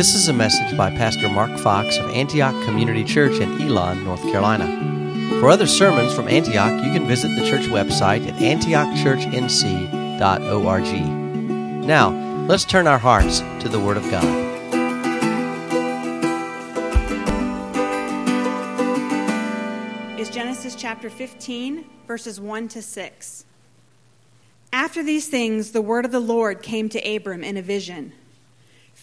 This is a message by Pastor Mark Fox of Antioch Community Church in Elon, North Carolina. For other sermons from Antioch, you can visit the church website at antiochchurchnc.org. Now, let's turn our hearts to the Word of God. is Genesis chapter 15, verses 1 to 6. After these things, the word of the Lord came to Abram in a vision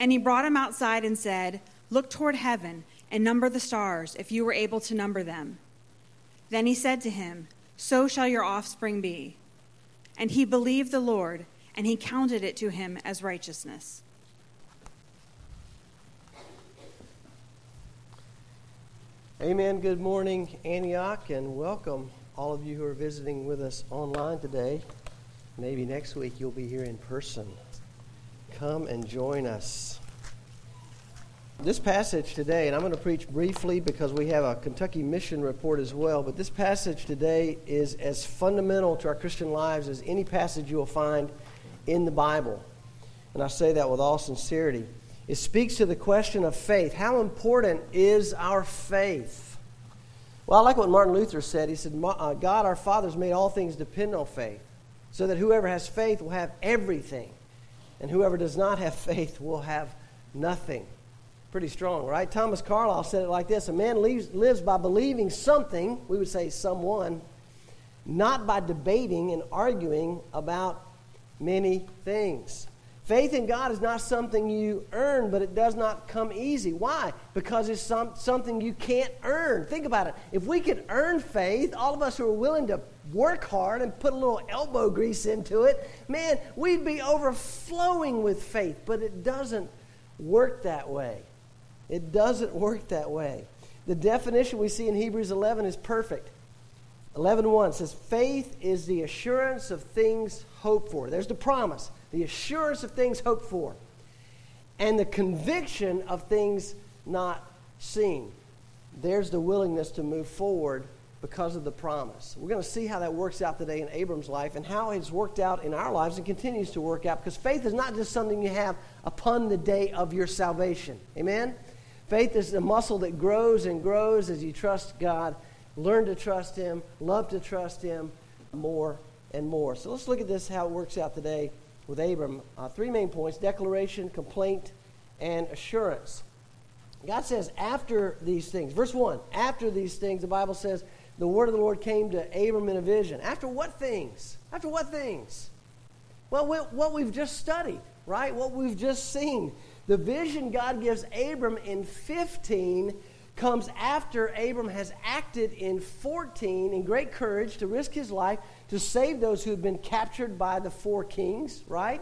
And he brought him outside and said, Look toward heaven and number the stars, if you were able to number them. Then he said to him, So shall your offspring be. And he believed the Lord, and he counted it to him as righteousness. Amen. Good morning, Antioch, and welcome all of you who are visiting with us online today. Maybe next week you'll be here in person. Come and join us. This passage today, and I'm going to preach briefly because we have a Kentucky mission report as well, but this passage today is as fundamental to our Christian lives as any passage you will find in the Bible. And I say that with all sincerity. It speaks to the question of faith. How important is our faith? Well, I like what Martin Luther said. He said, uh, God our Father, has made all things depend on faith, so that whoever has faith will have everything, and whoever does not have faith will have nothing. Pretty strong, right? Thomas Carlyle said it like this A man lives, lives by believing something, we would say someone, not by debating and arguing about many things. Faith in God is not something you earn, but it does not come easy. Why? Because it's some, something you can't earn. Think about it. If we could earn faith, all of us who are willing to work hard and put a little elbow grease into it, man, we'd be overflowing with faith. But it doesn't work that way. It doesn't work that way. The definition we see in Hebrews 11 is perfect. 11.1 says, Faith is the assurance of things hoped for. There's the promise the assurance of things hoped for, and the conviction of things not seen. There's the willingness to move forward because of the promise. We're going to see how that works out today in Abram's life and how it's worked out in our lives and continues to work out because faith is not just something you have upon the day of your salvation. Amen? Faith is a muscle that grows and grows as you trust God, learn to trust Him, love to trust Him more and more. So let's look at this, how it works out today with Abram. Uh, three main points declaration, complaint, and assurance. God says, after these things, verse 1, after these things, the Bible says, the word of the Lord came to Abram in a vision. After what things? After what things? Well, what we've just studied, right? What we've just seen. The vision God gives Abram in 15 comes after Abram has acted in 14 in great courage to risk his life to save those who have been captured by the four kings, right?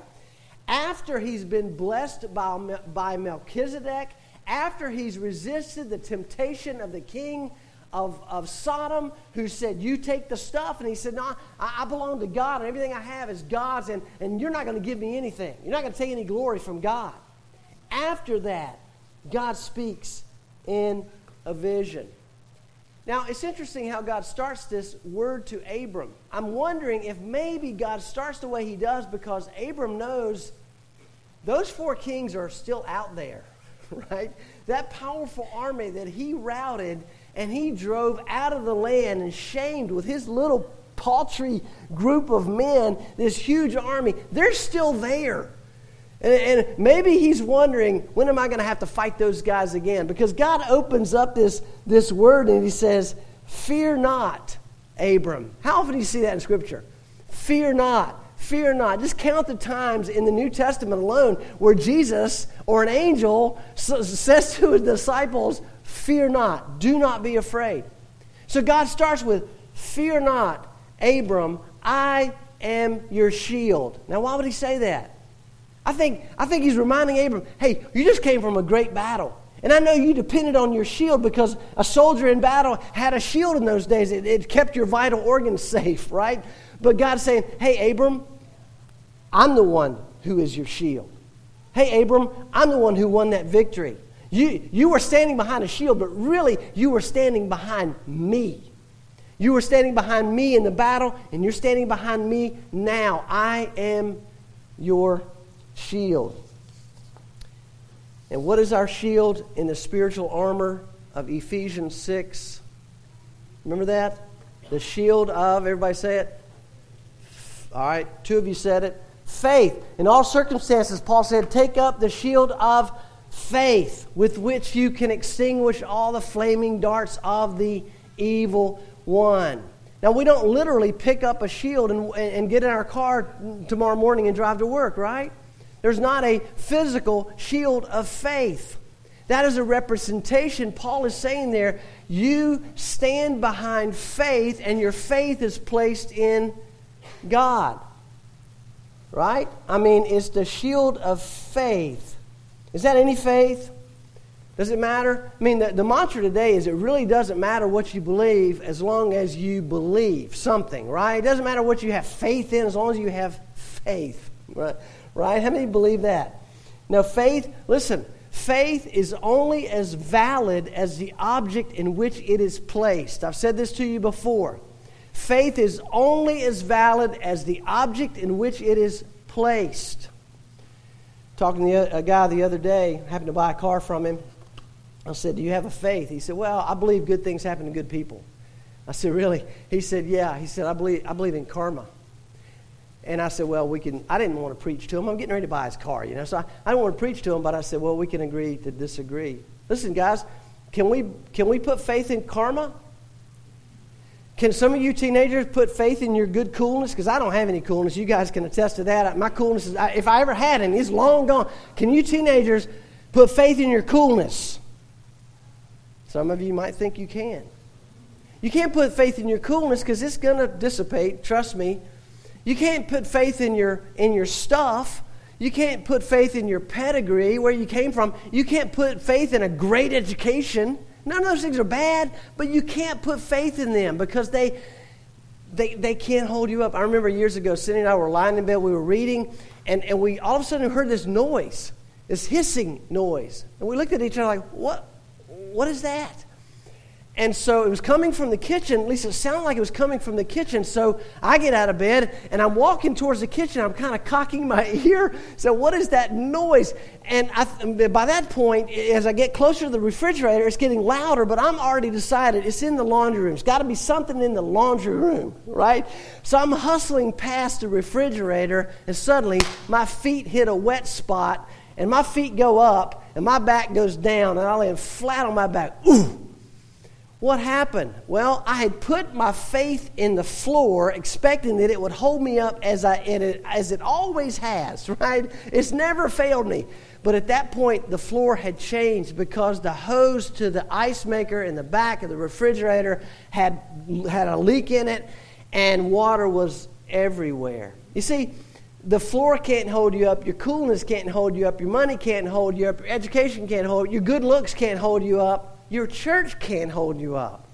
After he's been blessed by, by Melchizedek, after he's resisted the temptation of the king of, of Sodom, who said, You take the stuff. And he said, No, I, I belong to God, and everything I have is God's, and, and you're not going to give me anything. You're not going to take any glory from God. After that, God speaks in a vision. Now, it's interesting how God starts this word to Abram. I'm wondering if maybe God starts the way he does because Abram knows those four kings are still out there, right? That powerful army that he routed and he drove out of the land and shamed with his little paltry group of men, this huge army, they're still there. And, and maybe he's wondering, when am I going to have to fight those guys again? Because God opens up this, this word and he says, Fear not, Abram. How often do you see that in Scripture? Fear not. Fear not. Just count the times in the New Testament alone where Jesus or an angel says to his disciples, Fear not. Do not be afraid. So God starts with, Fear not, Abram. I am your shield. Now, why would he say that? I think, I think he's reminding Abram, hey, you just came from a great battle. And I know you depended on your shield because a soldier in battle had a shield in those days. It, it kept your vital organs safe, right? But God's saying, hey, Abram, I'm the one who is your shield. Hey, Abram, I'm the one who won that victory. You, you were standing behind a shield, but really, you were standing behind me. You were standing behind me in the battle, and you're standing behind me now. I am your shield. And what is our shield in the spiritual armor of Ephesians 6? Remember that? The shield of, everybody say it? All right, two of you said it. Faith. In all circumstances, Paul said, take up the shield of faith with which you can extinguish all the flaming darts of the evil one. Now, we don't literally pick up a shield and, and get in our car tomorrow morning and drive to work, right? There's not a physical shield of faith. That is a representation. Paul is saying there, you stand behind faith, and your faith is placed in God. Right? I mean, it's the shield of faith. Is that any faith? Does it matter? I mean, the, the mantra today is it really doesn't matter what you believe as long as you believe something, right? It doesn't matter what you have faith in as long as you have faith, right? right? How many believe that? Now, faith, listen, faith is only as valid as the object in which it is placed. I've said this to you before. Faith is only as valid as the object in which it is placed. Talking to a guy the other day, happened to buy a car from him. I said, Do you have a faith? He said, Well, I believe good things happen to good people. I said, Really? He said, Yeah. He said, I believe, I believe in karma. And I said, Well, we can. I didn't want to preach to him. I'm getting ready to buy his car, you know. So I, I didn't want to preach to him, but I said, Well, we can agree to disagree. Listen, guys, can we, can we put faith in karma? Can some of you teenagers put faith in your good coolness? Because I don't have any coolness. You guys can attest to that. My coolness is, if I ever had any, it's long gone. Can you teenagers put faith in your coolness? Some of you might think you can. You can't put faith in your coolness because it's going to dissipate, trust me. You can't put faith in your, in your stuff. You can't put faith in your pedigree, where you came from. You can't put faith in a great education. None of those things are bad, but you can't put faith in them because they, they, they can't hold you up. I remember years ago, Cindy and I were lying in bed, we were reading, and, and we all of a sudden heard this noise, this hissing noise. And we looked at each other like, what, what is that? And so it was coming from the kitchen, at least it sounded like it was coming from the kitchen. So I get out of bed and I'm walking towards the kitchen. I'm kind of cocking my ear. So, what is that noise? And I, by that point, as I get closer to the refrigerator, it's getting louder, but I'm already decided it's in the laundry room. It's got to be something in the laundry room, right? So I'm hustling past the refrigerator, and suddenly my feet hit a wet spot, and my feet go up, and my back goes down, and I land flat on my back. Ooh! What happened? Well, I had put my faith in the floor, expecting that it would hold me up as, I, as it always has, right? It's never failed me. But at that point, the floor had changed because the hose to the ice maker in the back of the refrigerator had, had a leak in it, and water was everywhere. You see, the floor can't hold you up, your coolness can't hold you up, your money can't hold you up, your education can't hold you, your good looks can't hold you up your church can't hold you up.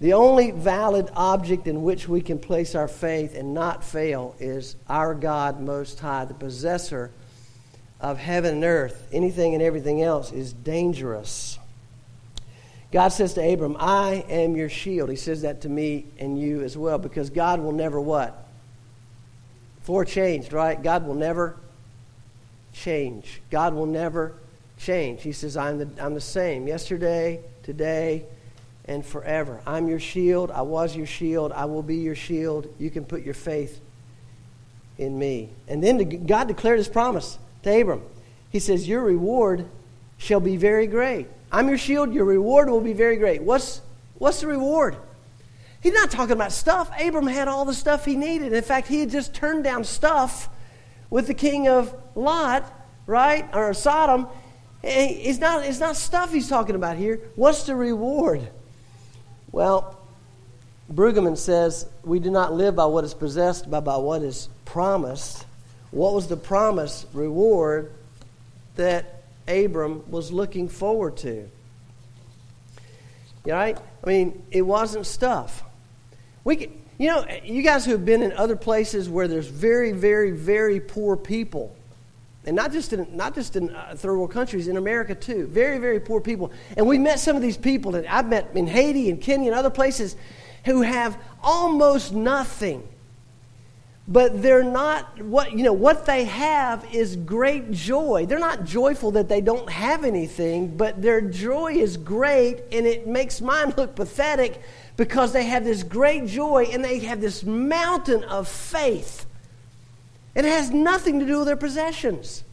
The only valid object in which we can place our faith and not fail is our God Most High, the possessor of heaven and earth. Anything and everything else is dangerous. God says to Abram, I am your shield. He says that to me and you as well because God will never what? For changed, right? God will never change. God will never change. He says, I'm the, I'm the same yesterday, today, and forever. I'm your shield. I was your shield. I will be your shield. You can put your faith in me. And then God declared his promise to Abram. He says, Your reward shall be very great. I'm your shield. Your reward will be very great. What's, what's the reward? He's not talking about stuff. Abram had all the stuff he needed. In fact, he had just turned down stuff with the king of Lot, right? Or Sodom. Eh, it's not, it's not stuff he's talking about here. What's the reward? Well, Brueggemann says we do not live by what is possessed, but by what is promised. what was the promise reward that Abram was looking forward to? Right? I mean, it wasn't stuff. We could, you know, you guys who have been in other places where there's very, very, very poor people, and not just in not just in uh, third world countries, in America too, very, very poor people. And we met some of these people that I've met in Haiti and Kenya and other places who have almost nothing. But they're not what you know what they have is great joy. They're not joyful that they don't have anything but their joy is great and it makes mine look pathetic because they have this great joy and they have this mountain of faith it has nothing to do with their possessions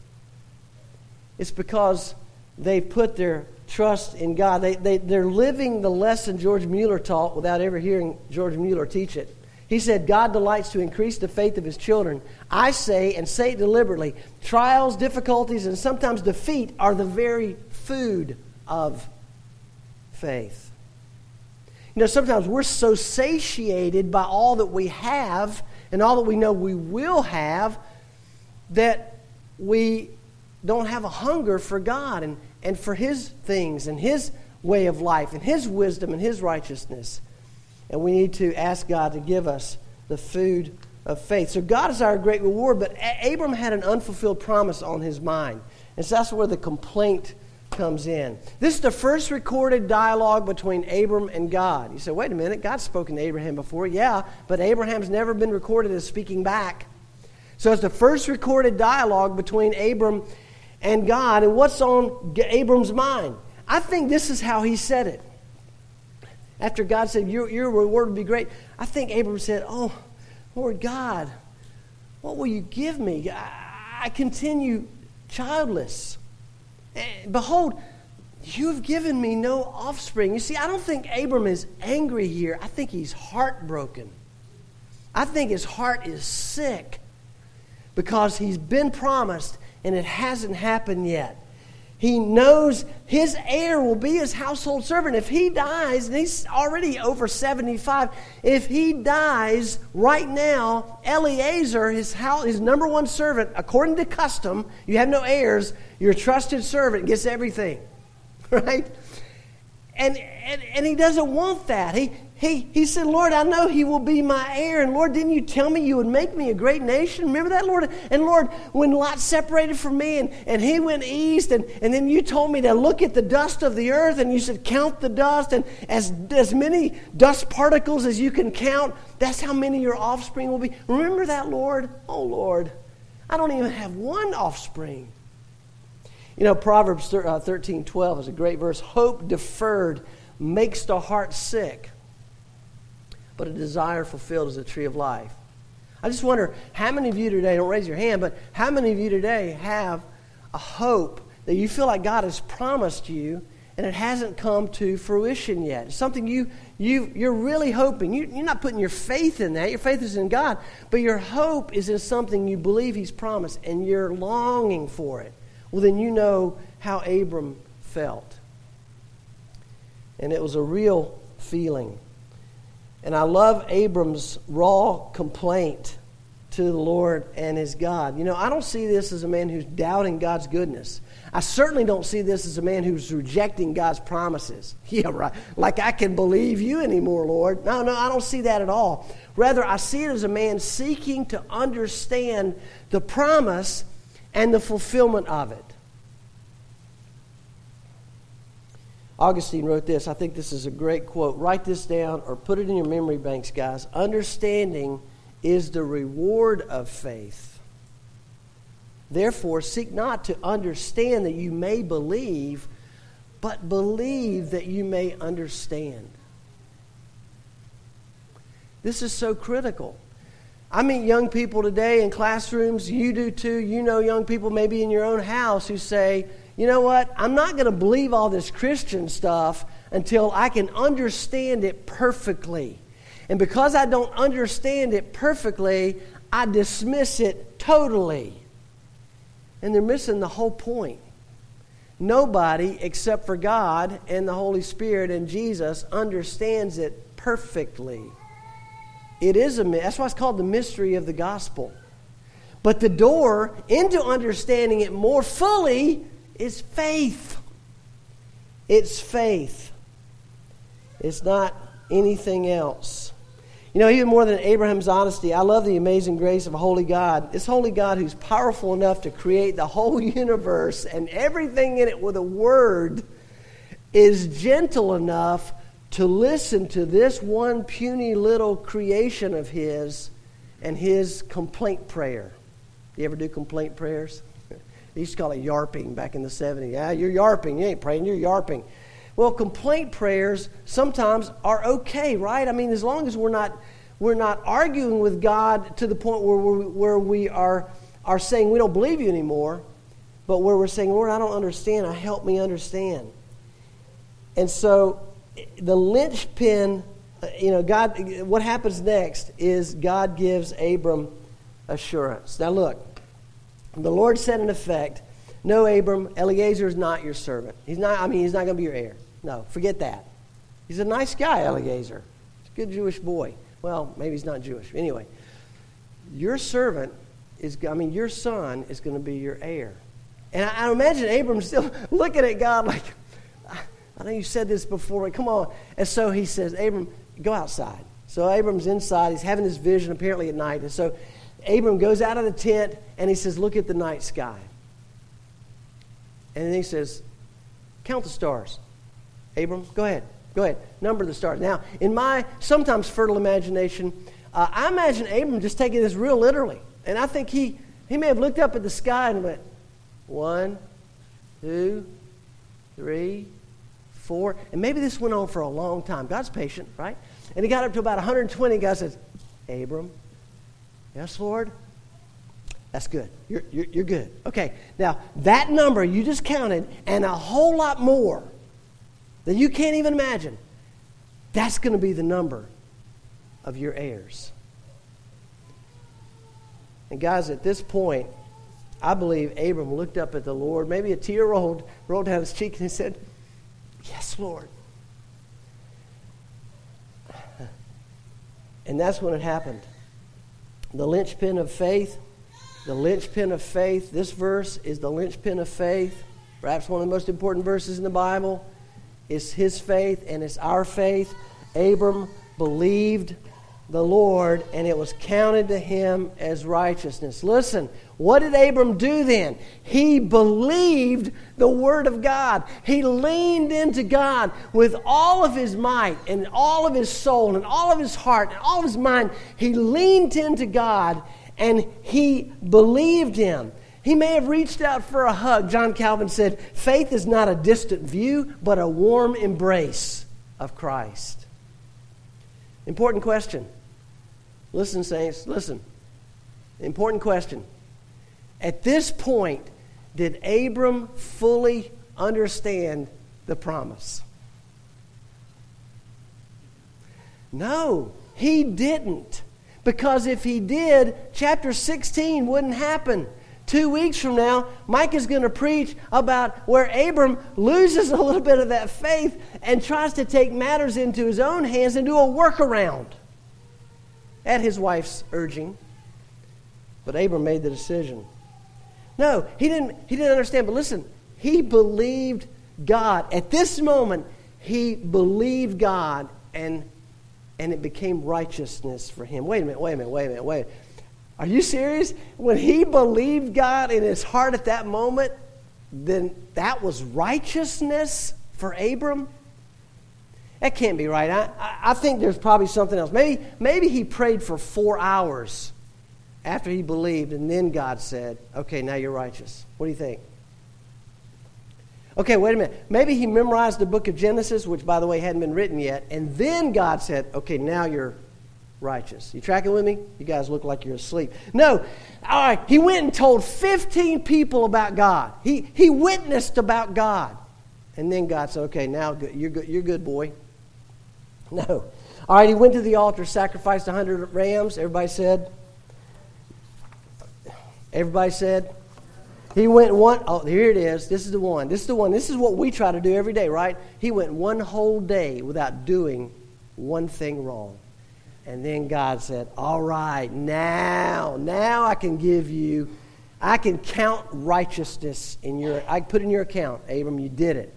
it's because they've put their trust in god they, they, they're living the lesson george mueller taught without ever hearing george mueller teach it he said, God delights to increase the faith of his children. I say, and say it deliberately, trials, difficulties, and sometimes defeat are the very food of faith. You know, sometimes we're so satiated by all that we have and all that we know we will have that we don't have a hunger for God and, and for His things and His way of life and His wisdom and His righteousness. And we need to ask God to give us the food of faith. So God is our great reward, but Abram had an unfulfilled promise on his mind. And so that's where the complaint comes in. This is the first recorded dialogue between Abram and God. You say, wait a minute, God's spoken to Abraham before. Yeah, but Abraham's never been recorded as speaking back. So it's the first recorded dialogue between Abram and God. And what's on Abram's mind? I think this is how he said it after God said, Your, your reward will be great, I think Abram said, Oh, Lord God, what will you give me? I, I continue childless. And behold, you've given me no offspring. You see, I don't think Abram is angry here. I think he's heartbroken. I think his heart is sick because he's been promised and it hasn't happened yet. He knows his heir will be his household servant. If he dies, and he's already over 75, if he dies right now, Eliezer, his, house, his number one servant, according to custom, you have no heirs, your trusted servant gets everything. Right? And, and, and he doesn't want that. He, he, he said, Lord, I know he will be my heir. And Lord, didn't you tell me you would make me a great nation? Remember that, Lord? And Lord, when Lot separated from me and, and he went east, and, and then you told me to look at the dust of the earth, and you said, count the dust, and as, as many dust particles as you can count, that's how many your offspring will be. Remember that, Lord? Oh, Lord, I don't even have one offspring. You know, Proverbs uh, 13 12 is a great verse. Hope deferred makes the heart sick but a desire fulfilled is a tree of life. I just wonder how many of you today, don't raise your hand, but how many of you today have a hope that you feel like God has promised you and it hasn't come to fruition yet? It's something you, you, you're really hoping. You, you're not putting your faith in that. Your faith is in God, but your hope is in something you believe He's promised and you're longing for it. Well, then you know how Abram felt. And it was a real feeling. And I love Abram's raw complaint to the Lord and his God. You know, I don't see this as a man who's doubting God's goodness. I certainly don't see this as a man who's rejecting God's promises. Yeah, right. Like I can believe you anymore, Lord. No, no, I don't see that at all. Rather, I see it as a man seeking to understand the promise and the fulfillment of it. Augustine wrote this. I think this is a great quote. Write this down or put it in your memory banks, guys. Understanding is the reward of faith. Therefore, seek not to understand that you may believe, but believe that you may understand. This is so critical. I meet young people today in classrooms, you do too. You know young people maybe in your own house who say, you know what? I'm not going to believe all this Christian stuff until I can understand it perfectly. And because I don't understand it perfectly, I dismiss it totally. And they're missing the whole point. Nobody except for God and the Holy Spirit and Jesus understands it perfectly. It is a that's why it's called the mystery of the gospel. But the door into understanding it more fully is faith. It's faith. It's not anything else. You know, even more than Abraham's honesty, I love the amazing grace of a holy God. This holy God who's powerful enough to create the whole universe and everything in it with a word is gentle enough to listen to this one puny little creation of his and his complaint prayer. You ever do complaint prayers? They used to call it yarping back in the 70s. Yeah, you're yarping. You ain't praying, you're yarping. Well, complaint prayers sometimes are okay, right? I mean, as long as we're not, we're not arguing with God to the point where, we're, where we are, are saying we don't believe you anymore, but where we're saying, Lord, I don't understand. I help me understand. And so the linchpin, uh, you know, God, what happens next is God gives Abram assurance. Now, look, the Lord said in effect, No, Abram, Eliezer is not your servant. He's not, I mean, he's not going to be your heir. No, forget that. He's a nice guy, Eliezer. He's a good Jewish boy. Well, maybe he's not Jewish. Anyway, your servant is, I mean, your son is going to be your heir. And I, I imagine Abram still looking at God like, I know you said this before, but come on. And so he says, Abram, go outside. So Abram's inside. He's having this vision apparently at night. And so Abram goes out of the tent and he says, Look at the night sky. And then he says, Count the stars. Abram, go ahead. Go ahead. Number the stars. Now, in my sometimes fertile imagination, uh, I imagine Abram just taking this real literally. And I think he, he may have looked up at the sky and went, One, two, three, four. And maybe this went on for a long time. God's patient, right? And he got up to about 120. God says, Abram, yes, Lord? That's good. You're, you're, you're good. Okay, now that number you just counted and a whole lot more that you can't even imagine, that's going to be the number of your heirs. And guys, at this point, I believe Abram looked up at the Lord. Maybe a tear rolled, rolled down his cheek and he said, Yes, Lord. And that's when it happened. The linchpin of faith, the linchpin of faith, this verse is the linchpin of faith, perhaps one of the most important verses in the Bible. It's his faith and it's our faith. Abram believed the Lord, and it was counted to him as righteousness. Listen, what did Abram do then? He believed the Word of God. He leaned into God with all of his might and all of his soul and all of his heart and all of his mind. He leaned into God and he believed him. He may have reached out for a hug. John Calvin said, Faith is not a distant view, but a warm embrace of Christ. Important question. Listen, saints, listen. Important question. At this point, did Abram fully understand the promise? No, he didn't. Because if he did, chapter 16 wouldn't happen. Two weeks from now, Mike is going to preach about where Abram loses a little bit of that faith and tries to take matters into his own hands and do a workaround at his wife's urging. But Abram made the decision. No, he didn't, he didn't understand. But listen, he believed God. At this moment, he believed God and, and it became righteousness for him. Wait a minute, wait a minute, wait a minute, wait. Are you serious? When he believed God in his heart at that moment, then that was righteousness for Abram? That can't be right. I, I think there's probably something else. Maybe, maybe he prayed for four hours after he believed, and then God said, Okay, now you're righteous. What do you think? Okay, wait a minute. Maybe he memorized the book of Genesis, which, by the way, hadn't been written yet, and then God said, Okay, now you're righteous. You tracking with me? You guys look like you're asleep. No. All right, he went and told 15 people about God. He, he witnessed about God. And then God said, Okay, now you're good, you're good boy. No. All right, he went to the altar, sacrificed 100 rams. Everybody said? Everybody said? He went one, oh, here it is. This is the one. This is the one. This is what we try to do every day, right? He went one whole day without doing one thing wrong. And then God said, All right, now, now I can give you, I can count righteousness in your, I put in your account, Abram, you did it.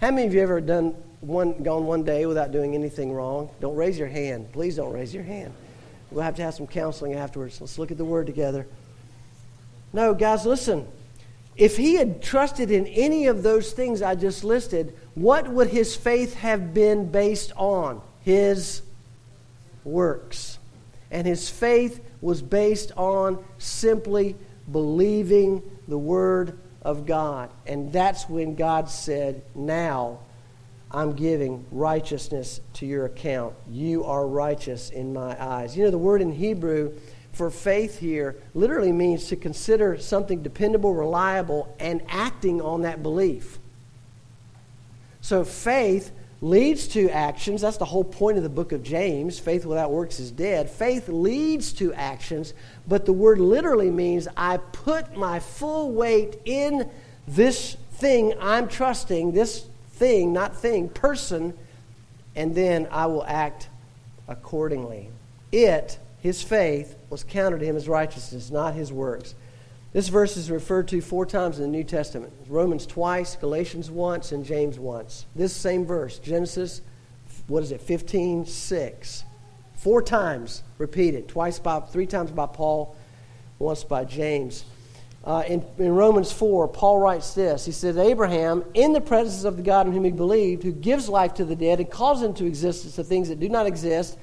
How many of you ever done one, gone one day without doing anything wrong? Don't raise your hand. Please don't raise your hand. We'll have to have some counseling afterwards. Let's look at the word together. No, guys, listen. If he had trusted in any of those things I just listed, what would his faith have been based on? His works. And his faith was based on simply believing the word of God. And that's when God said, Now I'm giving righteousness to your account. You are righteous in my eyes. You know, the word in Hebrew for faith here literally means to consider something dependable, reliable, and acting on that belief. So faith leads to actions. That's the whole point of the book of James. Faith without works is dead. Faith leads to actions, but the word literally means I put my full weight in this thing I'm trusting, this thing, not thing, person, and then I will act accordingly. It, his faith, was counted to him as righteousness, not his works. This verse is referred to four times in the New Testament Romans twice, Galatians once, and James once. This same verse, Genesis, what is it, 15 6. Four times repeated, twice by, three times by Paul, once by James. Uh, in, in Romans 4, Paul writes this. He says, Abraham, in the presence of the God in whom he believed, who gives life to the dead and calls into existence the things that do not exist,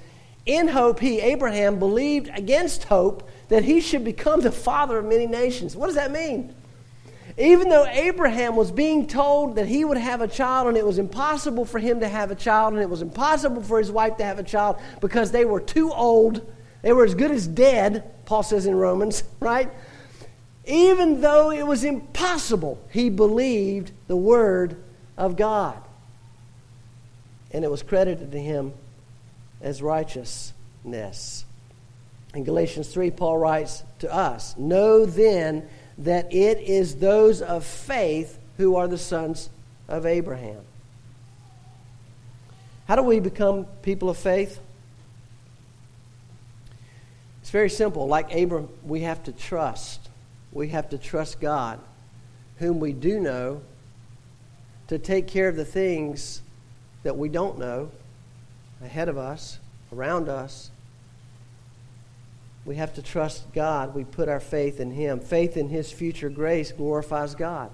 in hope he, Abraham, believed against hope that he should become the father of many nations. What does that mean? Even though Abraham was being told that he would have a child and it was impossible for him to have a child and it was impossible for his wife to have a child because they were too old, they were as good as dead, Paul says in Romans, right? Even though it was impossible, he believed the word of God. And it was credited to him as righteousness. In Galatians 3, Paul writes to us Know then that it is those of faith who are the sons of Abraham. How do we become people of faith? It's very simple. Like Abram, we have to trust we have to trust God, whom we do know, to take care of the things that we don't know ahead of us, around us. We have to trust God. We put our faith in Him. Faith in His future grace glorifies God.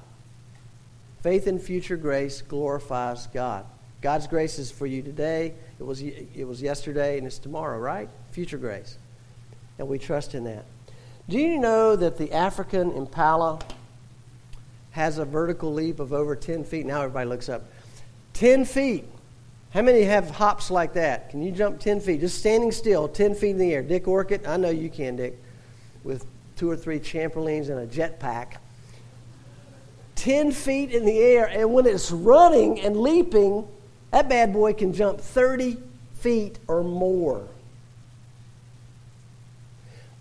Faith in future grace glorifies God. God's grace is for you today. It was, it was yesterday and it's tomorrow, right? Future grace. And we trust in that. Do you know that the African impala has a vertical leap of over 10 feet? Now everybody looks up. 10 feet. How many have hops like that? Can you jump 10 feet? Just standing still, 10 feet in the air. Dick Orchid, I know you can, Dick, with two or three trampolines and a jetpack. 10 feet in the air, and when it's running and leaping, that bad boy can jump 30 feet or more.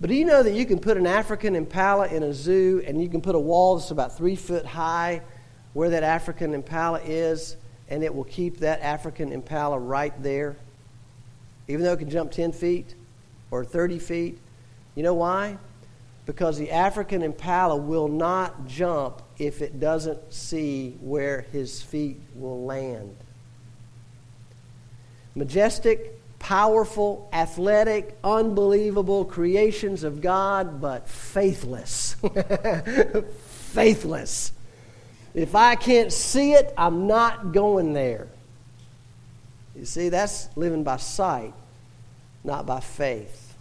But do you know that you can put an African impala in a zoo and you can put a wall that's about three foot high where that African impala is, and it will keep that African impala right there? Even though it can jump 10 feet or 30 feet. You know why? Because the African impala will not jump if it doesn't see where his feet will land. Majestic powerful, athletic, unbelievable creations of God, but faithless. faithless. If I can't see it, I'm not going there. You see, that's living by sight, not by faith.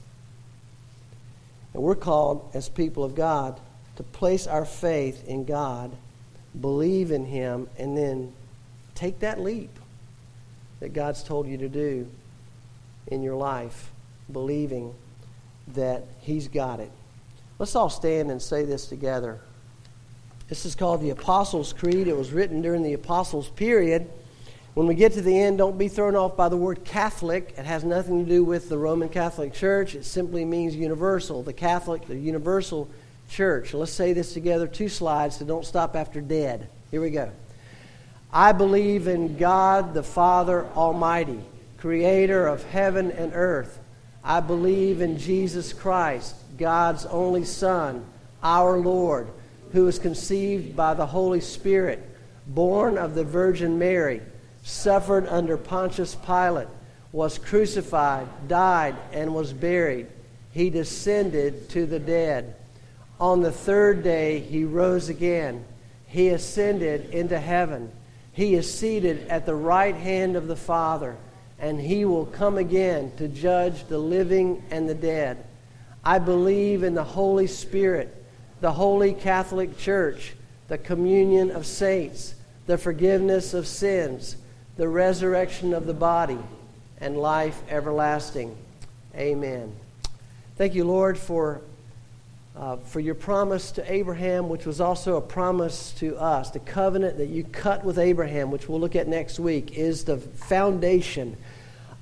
And we're called, as people of God, to place our faith in God, believe in Him, and then take that leap that God's told you to do in your life, believing that He's got it. Let's all stand and say this together. This is called the Apostles' Creed. It was written during the Apostles' period. When we get to the end, don't be thrown off by the word Catholic. It has nothing to do with the Roman Catholic Church. It simply means universal, the Catholic, the universal church. Let's say this together, two slides, so don't stop after dead. Here we go. I believe in God the Father Almighty creator of heaven and earth. I believe in Jesus Christ, God's only Son, our Lord, who was conceived by the Holy Spirit, born of the Virgin Mary, suffered under Pontius Pilate, was crucified, died, and was buried. He descended to the dead. On the third day, he rose again. He ascended into heaven. He is seated at the right hand of the Father and he will come again to judge the living and the dead. I believe in the Holy Spirit, the Holy Catholic Church, the communion of saints, the forgiveness of sins, the resurrection of the body, and life everlasting. Amen. Thank you, Lord, for, uh, for your promise to Abraham, which was also a promise to us. The covenant that you cut with Abraham, which we'll look at next week, is the foundation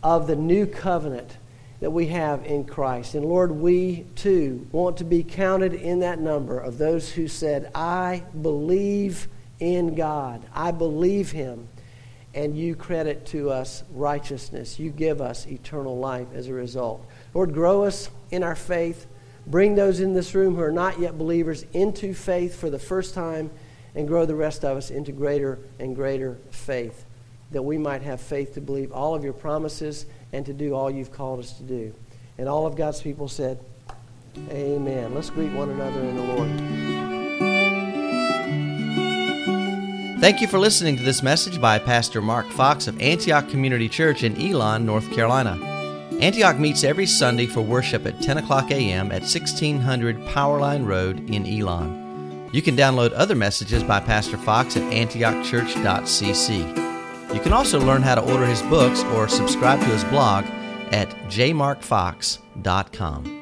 of the new covenant that we have in Christ. And Lord, we too want to be counted in that number of those who said, I believe in God, I believe Him. And you credit to us righteousness. You give us eternal life as a result. Lord, grow us in our faith. Bring those in this room who are not yet believers into faith for the first time and grow the rest of us into greater and greater faith that we might have faith to believe all of your promises and to do all you've called us to do. And all of God's people said, Amen. Let's greet one another in the Lord. Thank you for listening to this message by Pastor Mark Fox of Antioch Community Church in Elon, North Carolina. Antioch meets every Sunday for worship at 10 o'clock a.m. at 1600 Powerline Road in Elon. You can download other messages by Pastor Fox at antiochchurch.cc. You can also learn how to order his books or subscribe to his blog at jmarkfox.com.